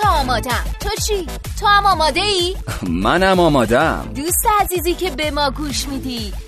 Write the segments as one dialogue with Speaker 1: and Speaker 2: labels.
Speaker 1: که آمادم تو چی؟ تو هم آماده ای؟
Speaker 2: منم آمادم
Speaker 1: دوست عزیزی که به ما گوش میدی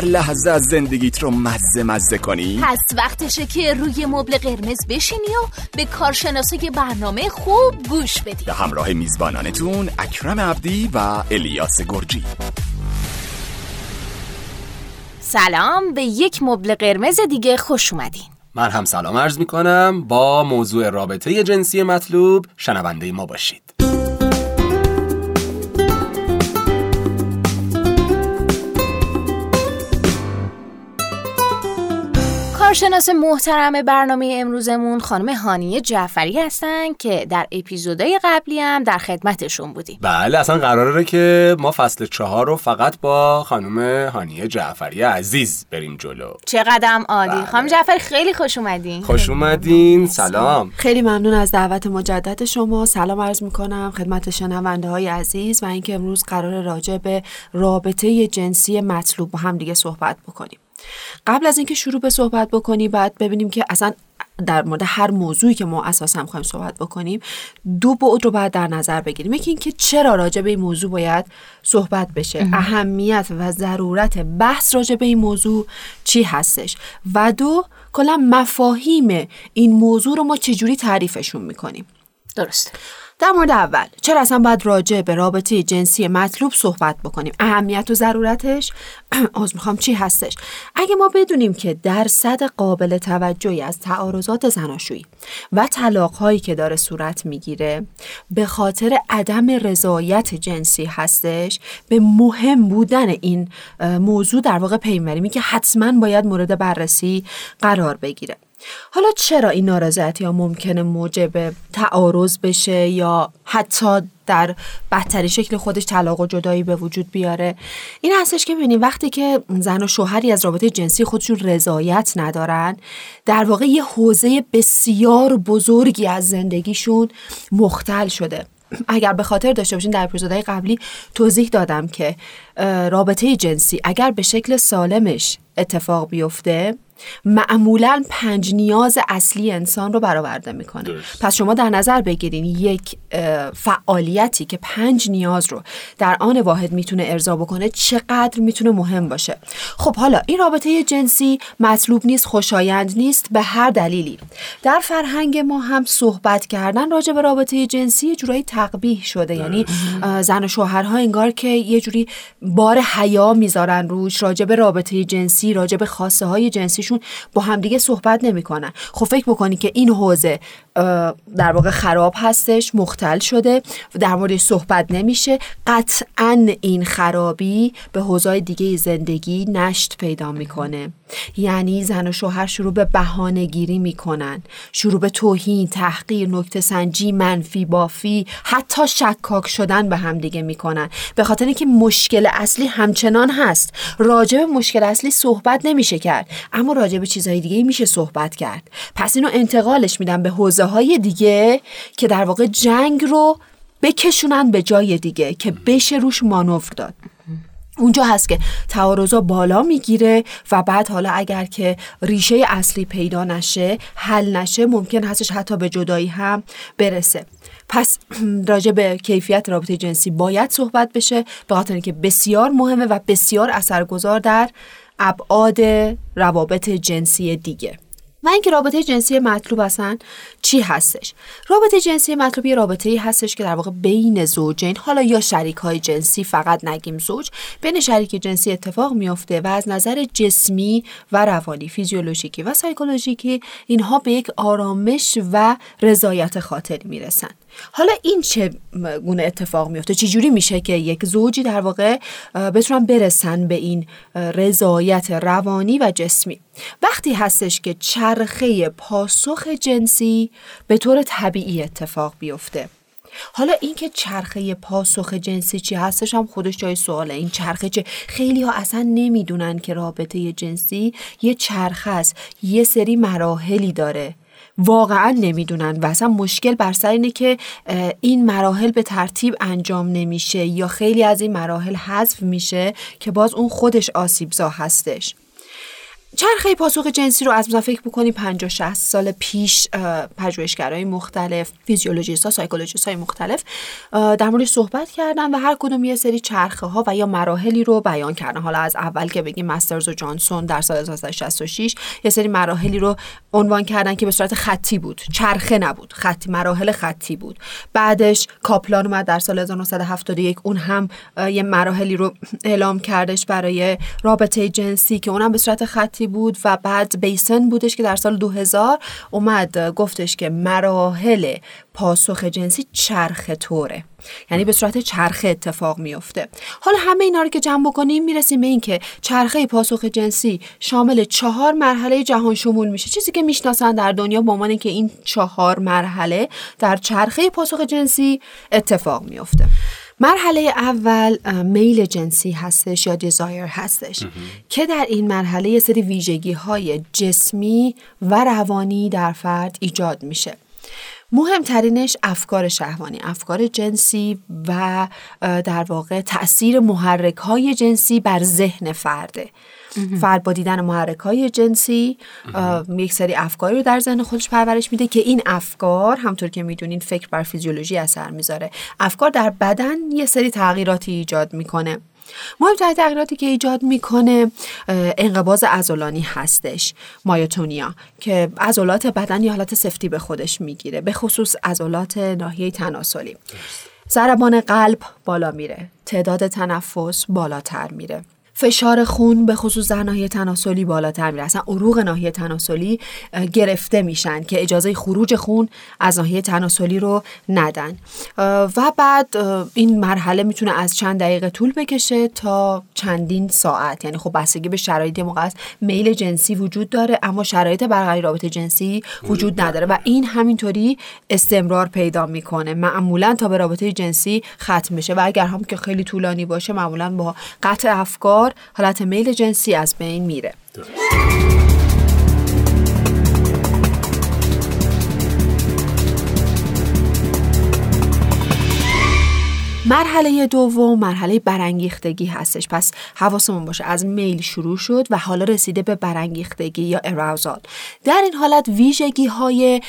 Speaker 2: لحظه از زندگیت رو مزه مزه کنی؟
Speaker 1: پس وقتشه که روی مبل قرمز بشینی و به کارشناسای برنامه خوب گوش بدی.
Speaker 2: به همراه میزبانانتون اکرم عبدی و الیاس گرجی.
Speaker 1: سلام به یک مبل قرمز دیگه خوش اومدین.
Speaker 3: من هم سلام عرض می کنم با موضوع رابطه جنسی مطلوب شنونده ما باشید.
Speaker 1: کارشناس محترم برنامه امروزمون خانم هانیه جعفری هستن که در اپیزودهای قبلی هم در خدمتشون بودیم.
Speaker 3: بله اصلا قراره که ما فصل چهار رو فقط با خانم هانیه جعفری عزیز بریم جلو.
Speaker 1: چقدرم عالی.
Speaker 3: بله.
Speaker 1: خانم جعفری خیلی خوش اومدین.
Speaker 3: خوش اومدین. سلام.
Speaker 4: خیلی ممنون از دعوت مجدد شما. سلام عرض می کنم خدمت شنونده های عزیز و اینکه امروز قرار راجع به رابطه جنسی مطلوب با هم دیگه صحبت بکنیم. قبل از اینکه شروع به صحبت بکنی بعد ببینیم که اصلا در مورد هر موضوعی که ما اساسا می‌خوایم صحبت بکنیم دو بعد رو باید در نظر بگیریم. یکی اینکه چرا راجع به این موضوع باید صحبت بشه. اهمیت و ضرورت بحث راجع به این موضوع چی هستش؟ و دو کلا مفاهیم این موضوع رو ما چجوری تعریفشون می‌کنیم؟
Speaker 1: درست
Speaker 4: در مورد اول چرا اصلا باید راجع به رابطه جنسی مطلوب صحبت بکنیم؟ اهمیت و ضرورتش؟ از می‌خوام چی هستش؟ اگه ما بدونیم که درصد قابل توجهی از تعارضات زناشویی و طلاقهایی که داره صورت می‌گیره به خاطر عدم رضایت جنسی هستش به مهم بودن این موضوع در واقع پی می‌بریم که حتما باید مورد بررسی قرار بگیره. حالا چرا این نارضایتی ها ممکنه موجب تعارض بشه یا حتی در بدترین شکل خودش طلاق و جدایی به وجود بیاره؟ این هستش که ببینیم وقتی که زن و شوهری از رابطه جنسی خودشون رضایت ندارن در واقع یه حوزه بسیار بزرگی از زندگیشون مختل شده. اگر به خاطر داشته باشین در اپیزودهای قبلی توضیح دادم که رابطه جنسی اگر به شکل سالمش اتفاق بیفته معمولا پنج نیاز اصلی انسان رو برآورده می‌کنه.
Speaker 3: درست.
Speaker 4: پس شما در نظر بگیرین یک فعالیتی که پنج نیاز رو در آن واحد می‌تونه ارضا بکنه چقدر می‌تونه مهم باشه. خب حالا این رابطه جنسی مطلوب نیست خوشایند نیست به هر دلیلی. در فرهنگ ما هم صحبت کردن راجع به رابطه جنسی یه جورایی تقبیح شده. یعنی اه، زن و شوهرها انگار که یه جوری بار حیا می‌ذارن روش راجع به رابطه جنسی راجع به خواسته های جنسیشون با همدیگه صحبت نمی‌کنن. خب فکر بکنی که این حوزه در واقع خراب هستش مختل شده در موردش صحبت نمیشه قطعا این خرابی به حوزه دیگه زندگی نشت پیدا می‌کنه. یعنی زن و شوهر شروع به بهانه گیری می‌کنن. شروع به توهین تحقیر نکته سنجی منفی بافی حتی شکاک شدن به هم دیگه می‌کنن. به خاطر اینکه مشکل اصلی همچنان هست. راجع به مشکل اصلی صحبت نمیشه کرد اما راجع به چیزهای دیگه میشه صحبت کرد. پس اینو انتقالش میدن به حوزه های دیگه که در واقع جنگ رو بکشونن به جای دیگه که بشه روش مانور داد. اونجا هست که تعارضا بالا می‌گیره و بعد حالا اگر که ریشه اصلی پیدا نشه حل نشه ممکن هستش حتی به جدایی هم برسه. پس راجع به کیفیت رابطه جنسی باید صحبت بشه به خاطر اینکه بسیار مهمه و بسیار اثرگذار در ابعاد روابط جنسی دیگه. اینکه رابطه جنسی مطلوب اصلا چی هستش؟ رابطه جنسی مطلوب یه رابطه ای هستش که در واقع بین زوجین حالا یا شریک های جنسی فقط نگیم زوج بین شریک جنسی اتفاق میافته و از نظر جسمی و روانی فیزیولوژیکی و سایکولوژیکی اینها به یک آرامش و رضایت خاطری می‌رسن. حالا این چه گونه اتفاق میفته؟ چجوری میشه که یک زوجی در واقع بتونن برسن به این رضایت روانی و جسمی؟ وقتی هستش که چرخه پاسخ جنسی به طور طبیعی اتفاق بیفته. حالا اینکه چرخه پاسخ جنسی چی هستش هم خودش جای سواله. این چرخه چه؟ خیلی ها اصلا نمی‌دونن که رابطه جنسی یه چرخه است یه سری مراحلی داره. واقعا نمی‌دونن و اصلا مشکل بر سر اینه که این مراحل به ترتیب انجام نمیشه یا خیلی از این مراحل حذف میشه که باز اون خودش آسیبزا هستش. چرخه پاسخ جنسی رو از مثلا فکر بکنیم 50 60 سال پیش پژوهشگرای مختلف فیزیولوژیست ها psychologist های مختلف در موردش صحبت کردن و هر کدوم یه سری چرخه ها و یا مراحلی رو بیان کردن. حالا از اول که بگیم مسترز و جانسون در سال 1966 یه سری مراحلی رو عنوان کردن که به صورت خطی بود. چرخه نبود خطی مراحل خطی بود. بعدش کاپلان اومد در سال 1971 اون هم یه مراحلی رو اعلام کردش برای رابطه جنسی که اونم به صورت خطی بود و بعد بیسن بودش که در سال 2000 اومد گفتش که مراحل پاسخ جنسی چرخ طوره. یعنی به صورت چرخه اتفاق میفته حالا همه اینا رو که جمع بکنیم می‌رسیم به این که چرخه پاسخ جنسی شامل چهار مرحله جهان شمول میشه. چیزی که می‌شناسن در دنیا با عنوان که این چهار مرحله در چرخه پاسخ جنسی اتفاق میفته مرحله اول میل جنسی هستش یا دیزایر هستش. که در این مرحله یه سری ویژگی های جسمی و روانی در فرد ایجاد میشه. مهمترینش افکار شهوانی افکار جنسی و در واقع تاثیر محرک های جنسی بر ذهن فرده. فرد با دیدن محرک های جنسی یک سری افکاری رو در ذهن خودش پرورش میده که این افکار همطور که می‌دونین فکر بر فیزیولوژی اثر می‌ذاره. افکار در بدن یه سری تغییراتی ایجاد می‌کنه. مهمترین تغییراتی که ایجاد می‌کنه انقباز ازولانی هستش مایوتونیا که عضلات بدن یه حالت سفتی به خودش می‌گیره به خصوص عضلات ناحیه تناسلی. ضربان قلب بالا میره تعداد تنفس بالاتر میره. فشار خون به خصوص در ناحیه تناسلی بالاتر میره اصلا عروق ناحیه تناسلی گرفته میشن که اجازه خروج خون از ناحیه تناسلی رو ندن. و بعد این مرحله می‌تونه از چند دقیقه طول بکشه تا چندین ساعت. یعنی خب بستگی به شرایط موقع میل جنسی وجود داره اما شرایط برقراری رابطه جنسی وجود نداره. و این همینطوری استمرار پیدا می‌کنه. معمولا تا به رابطه جنسی ختم میشه و اگر هم که خیلی طولانی باشه معمولا با قطع افکار حالت میل جنسی از بین میره. مرحله دوم مرحله برانگیختگی هستش. پس حواسمون باشه از میل شروع شد و حالا رسیده به برانگیختگی یا اراوزال در این حالت ویژگی های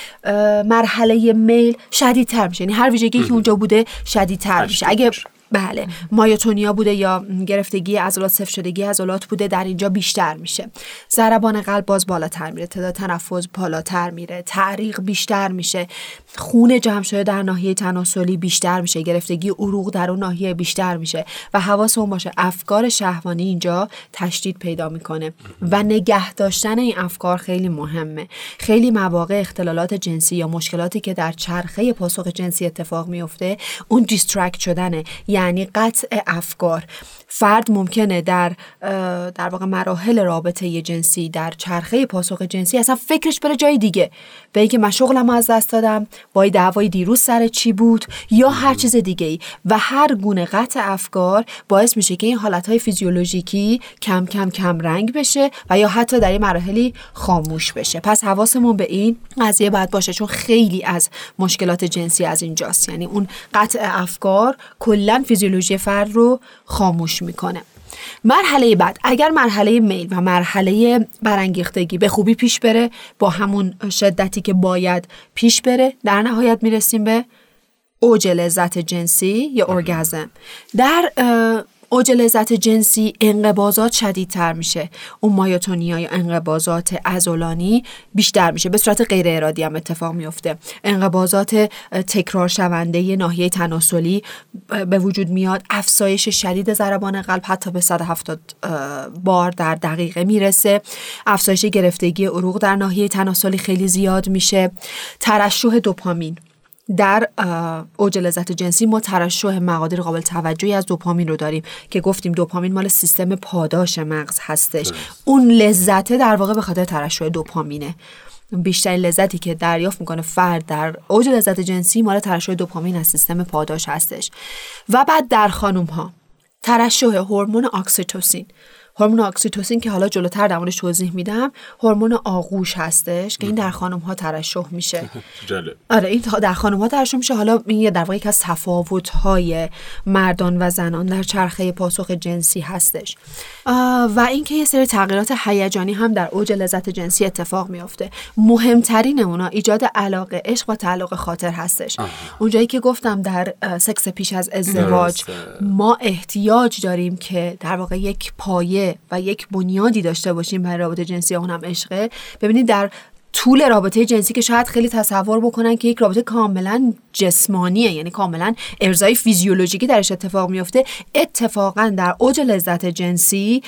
Speaker 4: مرحله میل شدیدتر میشه. یعنی هر ویژگی که اونجا بوده شدیدتر میشه. اگه بله. مایوتونیا بوده یا گرفتگی عضلات صفر شدگی عضلات بوده در اینجا بیشتر میشه. ضربان قلب باز بالاتر میره تعداد تنفس بالاتر میره تعریق بیشتر میشه. خون جمع شده در ناحیه تناسلی بیشتر میشه گرفتگی عروق در اون ناحیه بیشتر میشه و حواسمون باشه. افکار شهوانی اینجا تشدید پیدا می‌کنه و نگه داشتن این افکار خیلی مهمه. خیلی مواقع اختلالات جنسی یا مشکلاتی که در چرخه پاسخ جنسی اتفاق میفته اون دیسترکت شدنه. یعنی قطع افکار. فرد ممکنه در در واقع مراحل رابطه جنسی در چرخه پاسخ جنسی اصلا فکرش بره جای دیگه. به اینکه من شغلم از دست دادم وای دعوای دیروز سر چی بود یا هر چیز دیگه ای و هر گونه قطع افکار باعث میشه که این حالتهای فیزیولوژیکی کم کم کم رنگ بشه و یا حتی در این مراحلی خاموش بشه. پس حواسمون به این قضیه باید باشه چون خیلی از مشکلات جنسی از اینجاست. یعنی اون قطع افکار کلا فیزیولوژی فرد رو خاموش می‌کنه. مرحله بعد اگر مرحله میل و مرحله برانگیختگی به خوبی پیش بره با همون شدتی که باید پیش بره در نهایت می‌رسیم به اوج لذت جنسی یا ارگازم. در اوج لذت جنسی انقبازات شدیدتر میشه. اون مایوتونیا یا انقبازات ازولانی بیشتر میشه. به صورت غیر ارادی هم اتفاق میفته. انقبازات تکرار شونده ناحیه تناسلی به وجود میاد. افزایش شدید ضربان قلب حتی به 170 بار در دقیقه می‌رسه. افزایش گرفتگی عروق در ناحیه تناسلی خیلی زیاد میشه. ترشح دوپامین. در اوج لذت جنسی ما ترشح مقادیر قابل توجهی از دوپامین رو داریم که گفتیم دوپامین مال سیستم پاداش مغز هستش. اون لذته در واقع به خاطر ترشح دوپامینه. بیشترین لذتی که دریافت می‌کنه فرد در اوج لذت جنسی مال ترشح دوپامین از سیستم پاداش هستش. و بعد در خانم ها ترشح هورمون اکسیتوسین. هورمون اکسیتوسین که حالا جلوتر در موردش توضیح میدم هورمون آغوش هستش که این در خانم ها ترشح میشه.
Speaker 3: جالب.
Speaker 4: آره این در خانم ها ترشح میشه. حالا این یه در واقع یکی از تفاوت های مردان و زنان در چرخه پاسخ جنسی هستش. آه، و اینکه یه سری تغییرات هیجانی هم در اوج لذت جنسی اتفاق میافته. مهمترین اونا ایجاد علاقه عشق و تعلق خاطر هستش. اونجایی که گفتم در سکس پیش از ازدواج. ما احتیاج داریم که در واقع یک پایه و یک بنیادی داشته باشیم برای رابطه جنسی اونم عشقه. ببینید در طول رابطه جنسی که شاید خیلی تصور بکنن که یک رابطه کاملا جسمانیه یعنی کاملا ارزای فیزیولوژیکی درش اتفاق میفته اتفاقا در اوج لذت جنسی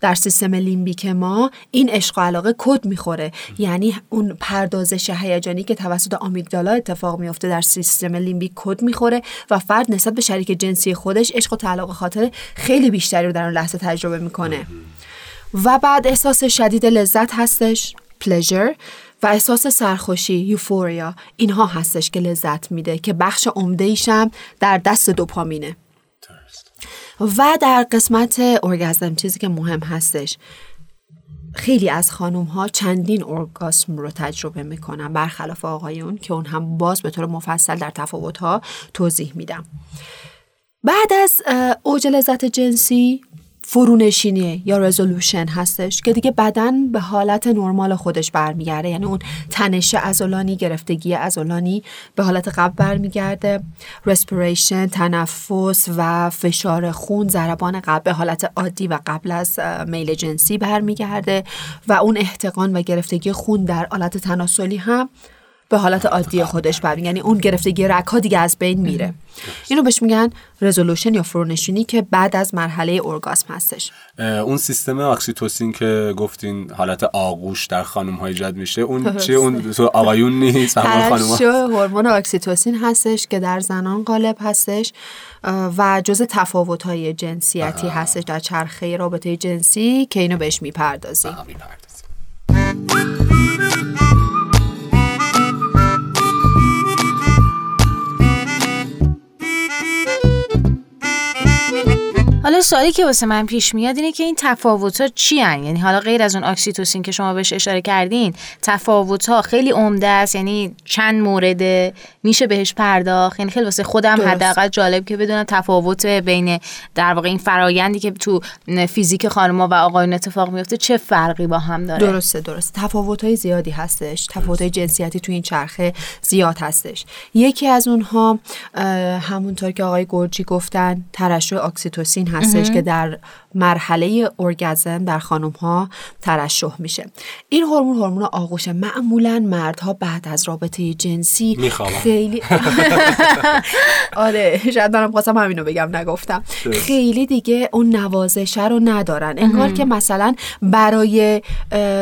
Speaker 4: در سیستم لیمبیک ما این عشق و علاقه کد می‌خوره. یعنی اون پردازش هیجانی که توسط آمیگدالا اتفاق میفته در سیستم لیمبیک کد می‌خوره و فرد نسبت به شریک جنسی خودش عشق و تعلق خاطر خیلی بیشتری رو در اون لحظه تجربه می‌کنه. و بعد احساس شدید لذت هستش. پلژر و احساس سرخوشی یوفوریا اینها هستش که لذت میده که بخش عمده ایشم در دست دوپامینه. و در قسمت ارگازم چیزی که مهم هستش خیلی از خانوم ها چندین ارگاسم رو تجربه می‌کنن برخلاف آقایون که اون هم باز به طور مفصل در تفاوت ها توضیح میدم. بعد از اوج لذت جنسی فرونشینی یا رزولوشن هستش که دیگه بدن به حالت نرمال خودش برمیگرده. یعنی اون تنش عضلانی گرفتگی عضلانی به حالت قبل برمیگرده. رسپیریشن تنفس و فشار خون ضربان قلب به حالت عادی و قبل از میل جنسی برمیگرده. و اون احتقان و گرفتگی خون در آلت تناسلی هم به حالت عادی خودش برمیگرده یعنی اون گرفتگی رگ ها دیگه از بین میره. اینو بهش میگن resolution یا فرونشینی که بعد از مرحله اورگاسم هستش.
Speaker 3: اون سیستم اکسیتوسین که گفتین حالت آغوش در خانم ها ایجاد میشه اون چیه؟ اون تو آقایون نیست
Speaker 4: هورمون اکسیتوسین هستش که در زنان غالب هستش و جز تفاوت های جنسیتی هستش در چرخه رابطه جنسی که اینو بهش می‌پردازیم.
Speaker 1: حالا سوالی که واسه من پیش میاد اینه که این تفاوت ها چی هن؟ یعنی حالا غیر از اون اکسیتوسین که شما بهش اشاره کردین تفاوت ها خیلی عمده است؟ یعنی چند مورده میشه بهش پرداخت؟ یعنی خیلی واسه خودم. حداقل جالب که بدونم تفاوت بین در واقع این فرایندی که تو فیزیک خانم‌ها و آقایون اتفاق میفته چه فرقی با هم داره؟
Speaker 4: درسته درست تفاوت های زیادی هستش. تفاوت های جنسیتی تو این چرخه زیاد هستش. یکی از اونها همونطور که آقای گرجی گفتن ترشح اکسیتوسین هستش که در مرحله ارگزم در خانم ها ترشح میشه. این هورمون هورمون آغوشه معمولا مردها بعد از رابطه جنسی
Speaker 3: می‌خوابن.
Speaker 4: خیلی آره شاید منم خواستم همینو بگم نگفتم. خیلی دیگه اون نوازشه رو ندارن. انگار که مثلا برای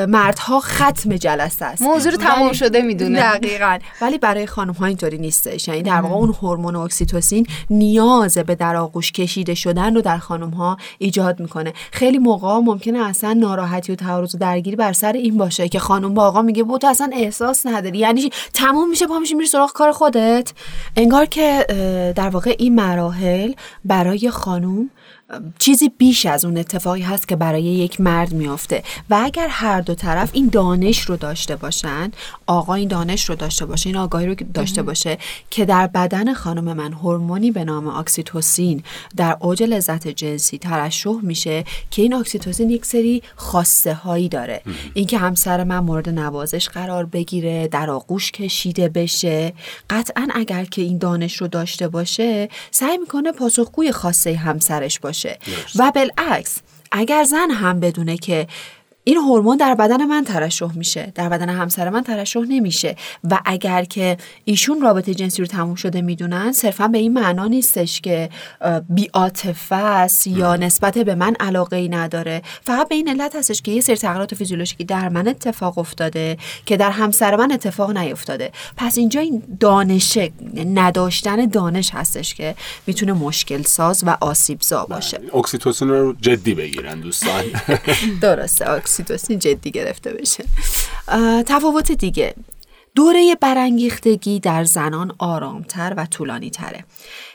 Speaker 4: مردها ختم جلسه است.
Speaker 1: موضوع رو تمام
Speaker 4: ولی-
Speaker 1: شده می‌دونه.
Speaker 4: دقیقا. ولی برای خانم ها اینطوری نیستش. یعنی در واقع اون هورمون اکسیتوسین نیاز به در آغوش کشیده شدن رو در خانم ها ایجاد می‌کنه. خیلی موقع ممکنه اصلا ناراحتی و تعارض و درگیری بر سر این باشه که خانم با آقا میگه تو اصلا احساس نداری. یعنی؟ تموم میشه پا میشی میری سراغ کار خودت. انگار که در واقع این مراحل برای خانم چیزی بیش از اون اتفاقی هست که برای یک مرد میافته. و اگر هر دو طرف این دانش رو داشته باشن آقا این دانش رو داشته باشه این آگاهی رو داشته باشه که در بدن خانم من هورمونی به نام اکسیتوسین در اوج لذت جنسی ترشح میشه که این اکسیتوسین یک سری خاصه هایی داره اینکه همسر من مورد نوازش قرار بگیره در آغوش کشیده بشه. قطعا اگر که این دانش رو داشته باشه سعی می‌کنه پاسخگوی خاصه همسرش باشه. و بالعکس اگر زن هم بدونه که این هورمون در بدن من ترشح میشه در بدن همسر من ترشح نمیشه و اگر که ایشون رابطه جنسی رو تموم شده می‌دونن صرفا به این معنا نیستش که بیاتفه است یا نسبت به من علاقه ای نداره. فقط به این علت هستش که یه سری تغییرات فیزیولوژیکی در من اتفاق افتاده که در همسر من اتفاق نیفتاده. پس اینجا این دانشه نداشتن دانش هستش که می‌تونه مشکل ساز و آسیب زا باشه
Speaker 3: اکسیتوسین رو جدی بگیرن دوستان.
Speaker 4: درسته اکسیتوسین جدی گرفته بشه. تفاوت دیگه. دوره برانگیختگی در زنان آرامتر و طولانی تره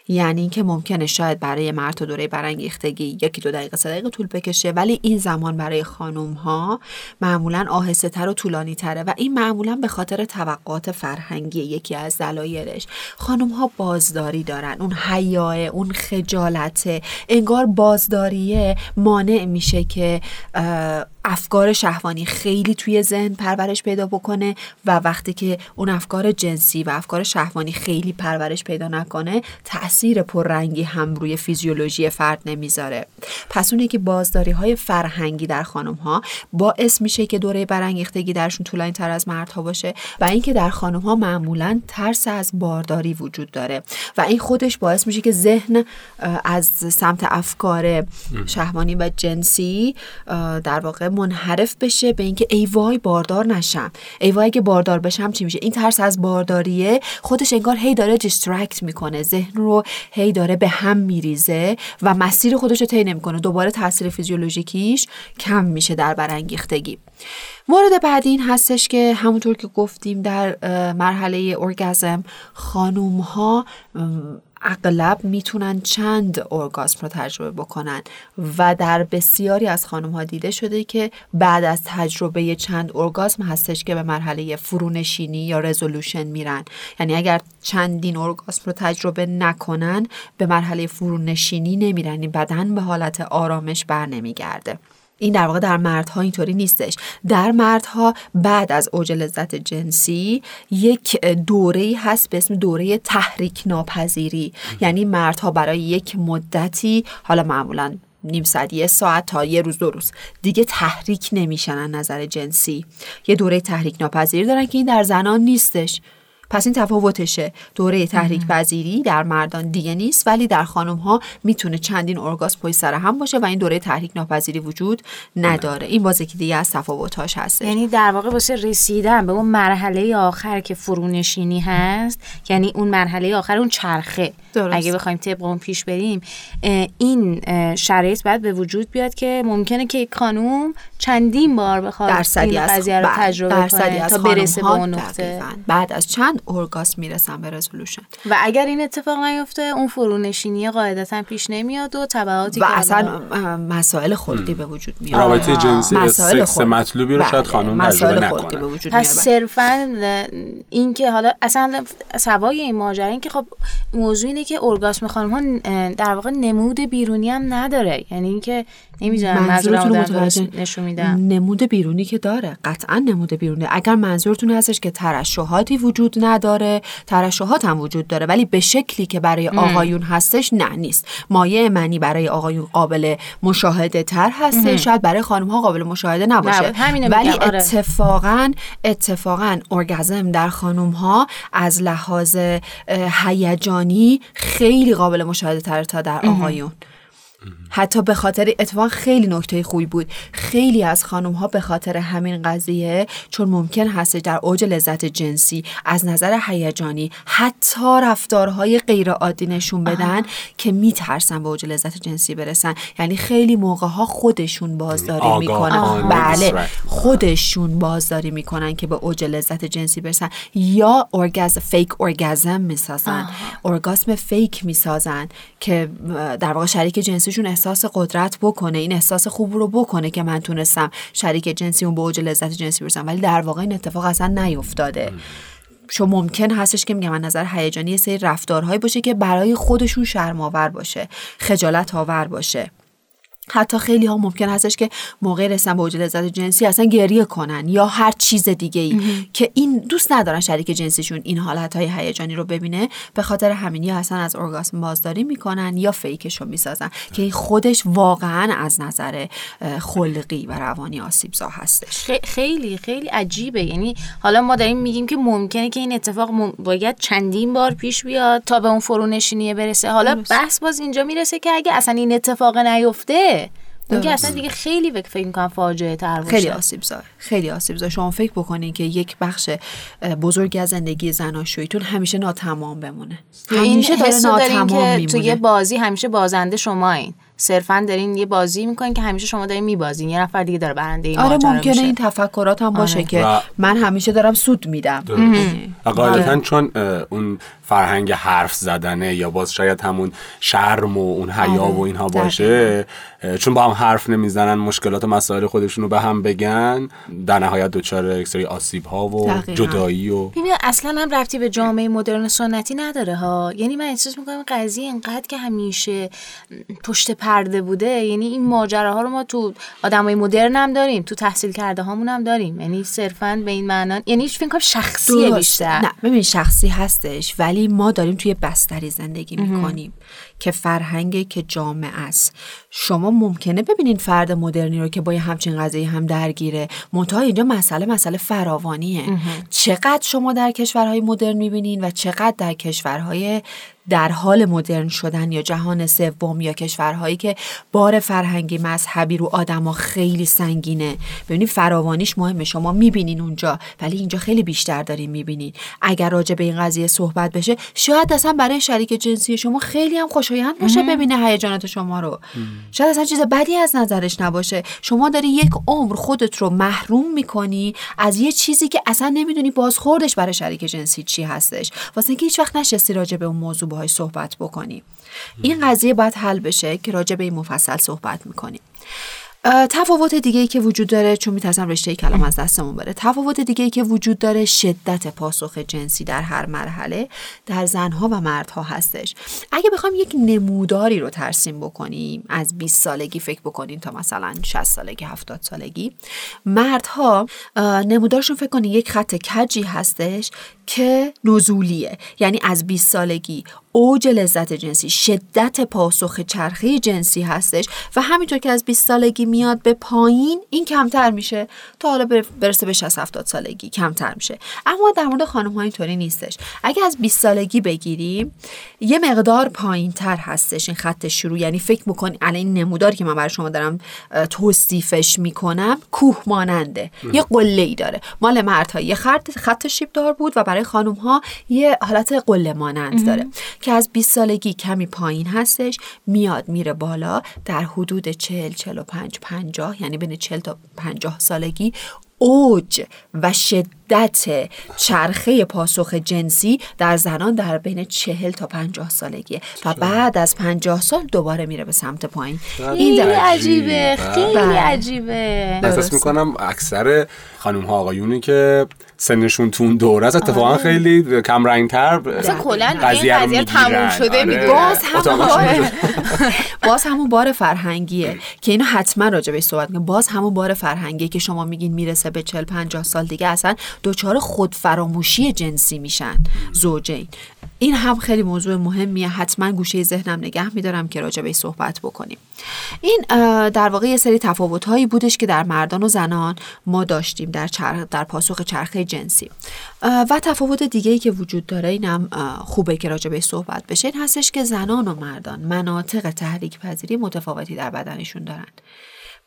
Speaker 4: یعنی اینکه ممکنه شاید برای مرد دوره برانگیختگی یکی دو دقیقه سه دقیقه طول بکشه ولی این زمان برای خانم ها معمولا آهسته تر و طولانی تره و این معمولا به خاطر توقعات فرهنگی یکی از دلایلش. خانم ها بازداری دارن. اون حیاه اون خجالته انگار بازداریه مانع میشه که افکار شهوانی خیلی توی ذهن پرورش پیدا بکنه و وقتی که اون افکار جنسی و افکار شهوانی خیلی پرورش پیدا نکنه تاثیر پررنگی هم روی فیزیولوژی فرد نمی‌ذاره. پس اونی که بازداری های فرهنگی در خانم ها باعث میشه که دوره برانگیختگی درشون طولانی تر از مردها باشه و اینکه در خانم ها معمولا ترس از بارداری وجود داره و این خودش باعث میشه که ذهن از سمت افکار شهوانی و جنسی در واقع منحرف بشه به اینکه ای وای باردار نشم. ای وای که باردار بشم چی میشه؟ این ترس از بارداریه. خودش انگار هی داره دیسترکت می‌کنه. ذهن رو هی داره به هم میریزه و مسیر خودش رو طی نمی‌کنه. دوباره تاثیر فیزیولوژیکیش کم میشه در برانگیختگی. مورد بعدی این هستش که همونطور که گفتیم در مرحله ارگازم خانوم ها اغلب می‌تونن چند ارگاسم رو تجربه بکنن و در بسیاری از خانم ها دیده شده که بعد از تجربه چند ارگاسم هستش که به مرحله فرونشینی یا رزولوشن میرن. یعنی اگر چندین ارگاسم رو تجربه نکنن به مرحله فرونشینی نمیرن. این بدن به حالت آرامش بر نمیگرده این در واقع در مردها اینطوری نیستش. در مردها بعد از اوج لذت جنسی یک دوره هست به اسم دوره تحریک ناپذیری یعنی مردها برای یک مدتی حالا معمولا نیم ساعت یه ساعت تا یه روز دو روز دیگه تحریک نمیشن از نظر جنسی. یه دوره تحریک ناپذیری دارن که این در زنان نیستش. پس این تفاوتشه. دوره تحریک پذیری در مردان دیگه نیست ولی در خانم ها می‌تونه چندین ارگاس پای سر هم باشه و این دوره تحریک ناپذیری وجود نداره. این بازه که دیگه از تفاوتاش هست
Speaker 1: یعنی در واقع واسه رسیدن به اون مرحله آخر که فرونشینی هست یعنی اون مرحله آخر اون چرخه. درست. اگه بخوایم طبق اون پیش بریم این شرایط بعد به وجود بیاد که ممکنه که یک خانوم چندین بار بخواد این قضیه رو تجربه کنه تا برسه به اون نقطه.
Speaker 4: بعد از چند ارگاس می‌رسن به رزولوشن.
Speaker 1: و اگر این اتفاق نیفته اون فرونشینی قاعدتا پیش نمیاد و تبعاتی
Speaker 4: و اصلا مسائل خلقی به وجود میاد.
Speaker 3: رابطه جنسی سکس مطلوبی رو شاید بله، خانم تجربه نکنه.
Speaker 1: پس صرفا این که حالا اصلا سوای این ماجرا این که خب موضوع اینه که ارگاسم خانم ها در واقع نمود بیرونی هم نداره. یعنی اینکه نمی‌دونم منظورتون متوجه نشون میدم.
Speaker 4: نمود بیرونی که داره قطعا نمود بیرونی اگر منظورتون هستش که ترشحاتی وجود نداره ترشحات هم وجود داره ولی به شکلی که برای آقایون هستش نه نیست. مایه منی برای آقایون قابل مشاهده تر هسته شاید برای خانم ها قابل مشاهده نباشه. ولی آره. اتفاقا اتفاقا ارگزم در خانم ها از لحاظ هیجانی خیلی قابل مشاهده تر تا در آقایون. حتی به خاطر اتفاق خیلی نکته خوبی بود. خیلی از خانم ها به خاطر همین قضیه چون ممکن هست در اوج لذت جنسی از نظر هیجانی حتی رفتارهای غیر عادی نشون بدن که میترسن به اوج لذت جنسی برسن. یعنی خیلی موقع ها خودشون بازداری می‌کنن. بله. خودشون بازداری می‌کنن که به اوج لذت جنسی برسن. یا ارگاز فیک ارگازم می‌سازن. ارگاسم فیک می‌سازن که در واقع شریک جنسیشون احساس قدرت بکنه این احساس خوب رو بکنه که من تونستم شریک جنسی اون به اوج لذت جنسی برسم. ولی در واقع این اتفاق اصلا نیفتاده شو ممکن هستش که میگم من نظر هیجانی سری رفتارهایی باشه که برای خودشون شرماور باشه خجالت آور باشه. حتی خیلی ها ممکن هستش که موقع رسن به اوج لذت جنسی اصلا گریه کنن یا هر چیز دیگه ای که این دوست ندارن شریک جنسیشون این حالت های هیجانی رو ببینه. به خاطر همین یا اصلا از ارگاسم بازداری می‌کنن یا فیکش رو می‌سازن که این خودش واقعا از نظر خلقی و روانی آسیبزا هستش.
Speaker 1: خیلی خیلی عجیبه. یعنی حالا ما داریم میگیم که ممکنه که این اتفاق باید چندین بار پیش بیاد تا به اون فرونشینیه برسه. حالا بحث باز اینجا می‌رسه که اگه اصلا این اتفاق نیفته اون که اصلا دیگه خیلی فکر می‌کنم فاجعه تر باشه.
Speaker 4: خیلی آسیب زار خیلی آسیب زار شما فکر بکنین که یک بخش بزرگی از زندگی زناشوییتون همیشه ناتمام بمونه.
Speaker 1: همیشه داره ناتمام میمونه. توی بازی همیشه بازنده شما این صرفا دارین یه بازی می‌کنین که همیشه شما دارین میبازین یه نفر دیگه داره برنده این
Speaker 4: آره ممکنه
Speaker 1: میشه.
Speaker 4: این تفکرات هم باشه
Speaker 1: آره.
Speaker 4: که
Speaker 3: و-
Speaker 4: من همیشه دارم سود میدم
Speaker 3: و قاعدتا چون اه، اون فرهنگ حرف زدنه یا باز شاید همون شرم و اون حیا
Speaker 4: آره،
Speaker 3: و اینها
Speaker 4: دقیقاً.
Speaker 3: باشه اه، چون با هم حرف نمی‌زنن مشکلات و مسائل خودشون رو به هم بگن در نهایت دچار یک سری آسیب ها و
Speaker 4: دقیقاً.
Speaker 3: جدایی و
Speaker 1: ببین اصلا هم رفتی به جامعه مدرن سنتی نداره ها یعنی من احساس می‌کنم قضیه اینقدر که همیشه پشت پرده بوده یعنی این ماجراها رو ما تو آدمای مدرن هم داریم تو تحصیل کرده هامون هم داریم. یعنی صرفا به این معنا یعنی فکر کنم شخصیه. بیشتر.
Speaker 4: نه ببین شخصی هستش ولی ما داریم توی بستری زندگی می‌کنیم که فرهنگی که جامعه است. شما ممکنه ببینین فرد مدرنی رو که با یه همچین قضیه هم درگیره. منتها اینجا مسئله مسئله فراوانیه. چقدر شما در کشورهای مدرن می‌بینین و چقدر در کشورهای در حال مدرن شدن یا جهان سوم یا کشورهایی که بار فرهنگی مذهبی رو آدما خیلی سنگینه. ببینید فراوانیش مهمه. شما می‌بینین اونجا ولی اینجا خیلی بیشتر دارین می‌بینین. اگر راجع به این قضیه صحبت بشه شاید اصلا برای شریک جنسی شما خیلی هم خوشایند باشه ببینه هیجانات شما رو. شاید اصلا چیز بدی از نظرش نباشه. شما داری یک عمر خودت رو محروم می‌کنی از یه چیزی که اصلا نمی‌دونی بازخوردش برای شریک جنسی چی هستش. واسه اینکه هیچ وقت نشستی راجع به اون موضوع باهاش صحبت بکنی این قضیه باید حل بشه که راجع به این مفصل صحبت می‌کنیم. تفاوت دیگه ای که وجود داره چون میترسم رشته کلام از دستمون بره. تفاوت دیگه ای که وجود داره شدت پاسخ جنسی در هر مرحله در زنها و مردها هستش. اگه بخوام یک نموداری رو ترسیم بکنیم از 20 سالگی فکر بکنیم تا مثلا 60 سالگی 70 سالگی مردها نمودارشون فکر کنید یک خط کجی هستش که نزولیه. یعنی از 20 سالگی اوج لذت جنسی شدت پاسخ چرخه جنسی هستش و همینطور که از 20 سالگی میاد به پایین این کمتر میشه. تا حالا بر- برسه به 60 70 سالگی کمتر میشه. اما در مورد خانم ها اینطوری نیستش. اگه از 20 سالگی بگیریم یه مقدار پایین تر هستش این خط شروع. یعنی فکر می‌کنی الان این نموداری که من برای شما دارم توصیفش می‌کنم کوه ماننده. یه قله ای داره. مال مردها. یه خط خط شیب دار بود و برای خانم ها یه حالت قله مانند داره که از 20 سالگی کمی پایین هستش میاد میره بالا در حدود 40 45 50 یعنی بین 40 تا 50 سالگی اوج و شدت چرخه پاسخ جنسی در زنان در بین 40 تا 50 سالگیه. و بعد از 50 سال دوباره میره به سمت پایین. این
Speaker 1: خیلی
Speaker 4: در...
Speaker 1: عجیبه. خیلی
Speaker 4: بله.
Speaker 1: عجیبه.
Speaker 3: احساس می‌کنم اکثر خانم ها آقایونی که سنشون تو اون دوره است اتفاقا خیلی کم رنگ تر
Speaker 1: اصلا کلا
Speaker 3: قضیه رو
Speaker 1: تموم. شده
Speaker 3: آره.
Speaker 4: باز همون بار باز همون بار فرهنگیه که اینو حتما راجع بهش صحبت کنیم. باز همون بار فرهنگیه که شما میگین می‌رسه به 40 50 سال دیگه اصلا دچار خود فراموشی جنسی میشن. زوجین. این هم خیلی موضوع مهمیه. حتما گوشه ذهنم نگه میدارم که راجع بهش صحبت بکنیم. این در واقع یه سری تفاوت هایی بودش که در مردان و زنان ما داشتیم در, چرخ در پاسخ چرخه جنسی. و تفاوت دیگه ای که وجود داره اینم خوبه که راجع بهش صحبت بشه. این هستش که زنان و مردان مناطق تحریک پذیری متفاوتی در بدنشون دارن.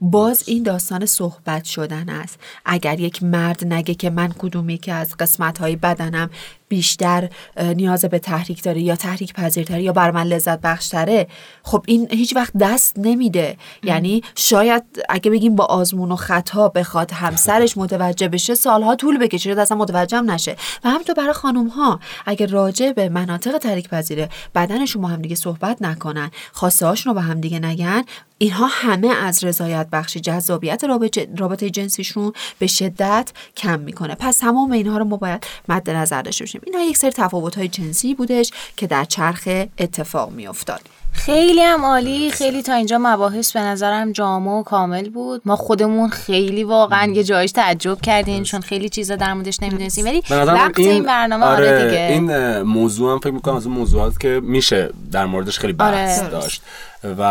Speaker 4: باز این داستان صحبت شدن است. اگر یک مرد نگه که من کدومی که از قسمت های بدنم بیشتر نیاز به تحریک داره یا تحریک پذیرتره یا بر من لذت بخشتره خب این هیچ وقت دست نمیده. یعنی شاید اگه بگیم با آزمون و خطا بخواد همسرش متوجه بشه سالها طول بکشه شاید اصلا متوجه نشه. و همینطور برای خانم ها اگه راجع به مناطق تحریک پذیره بدنشون با هم دیگه صحبت نکنن خواسته رو به هم دیگه نگن اینها همه از رضایت بخشی جذابیت رابطه, رابطه جنسیشون به شدت کم می‌کنه. پس تمام اینها رو ما باید مد نظر داشته باشیم. اینها یک سری تفاوت های جنسی بودش که در چرخه اتفاق میافتاد.
Speaker 1: خیلی هم عالی. خیلی تا اینجا مباحث به نظرم جامع و کامل بود. ما خودمون خیلی واقعا یه جایش تعجب کردیم چون خیلی چیزا در موردش نمی‌دونستیم. ولی وقت این, برنامه آره, دیگه.
Speaker 3: این موضوع هم فکر می‌کنم از اون موضوعات که میشه در موردش خیلی بحث
Speaker 1: آره.
Speaker 3: داشت. و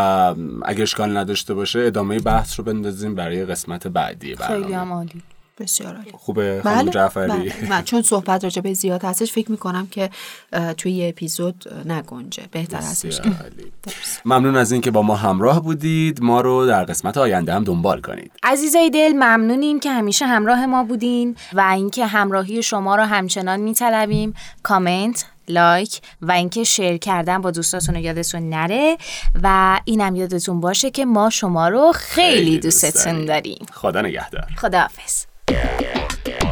Speaker 3: اگر اشکال نداشته باشه ادامه بحث رو بندازیم برای قسمت بعدی برنامه.
Speaker 1: خیلی هم عالی.
Speaker 4: بسیار عالی.
Speaker 3: خوبه خانم جعفری.
Speaker 4: بله. من چون صحبت راجع به زیاد هستش فکر می‌کنم که توی یه اپیزود نگنجه. بهتر هستش.
Speaker 3: ممنون از اینکه با ما همراه بودید. ما رو در قسمت آینده هم دنبال کنید.
Speaker 1: عزیزای دل ممنونیم که همیشه همراه ما بودین و اینکه همراهی شما را همچنان میطلبیم. کامنت لایک و اینکه شیر کردن با دوستاتون رو یادتون نره و اینم یادتون باشه که ما شما رو خیلی,
Speaker 3: خیلی دوست
Speaker 1: دوستتون.
Speaker 3: داریم. خدا نگهدار.
Speaker 1: خداحافظ. yeah, yeah, yeah.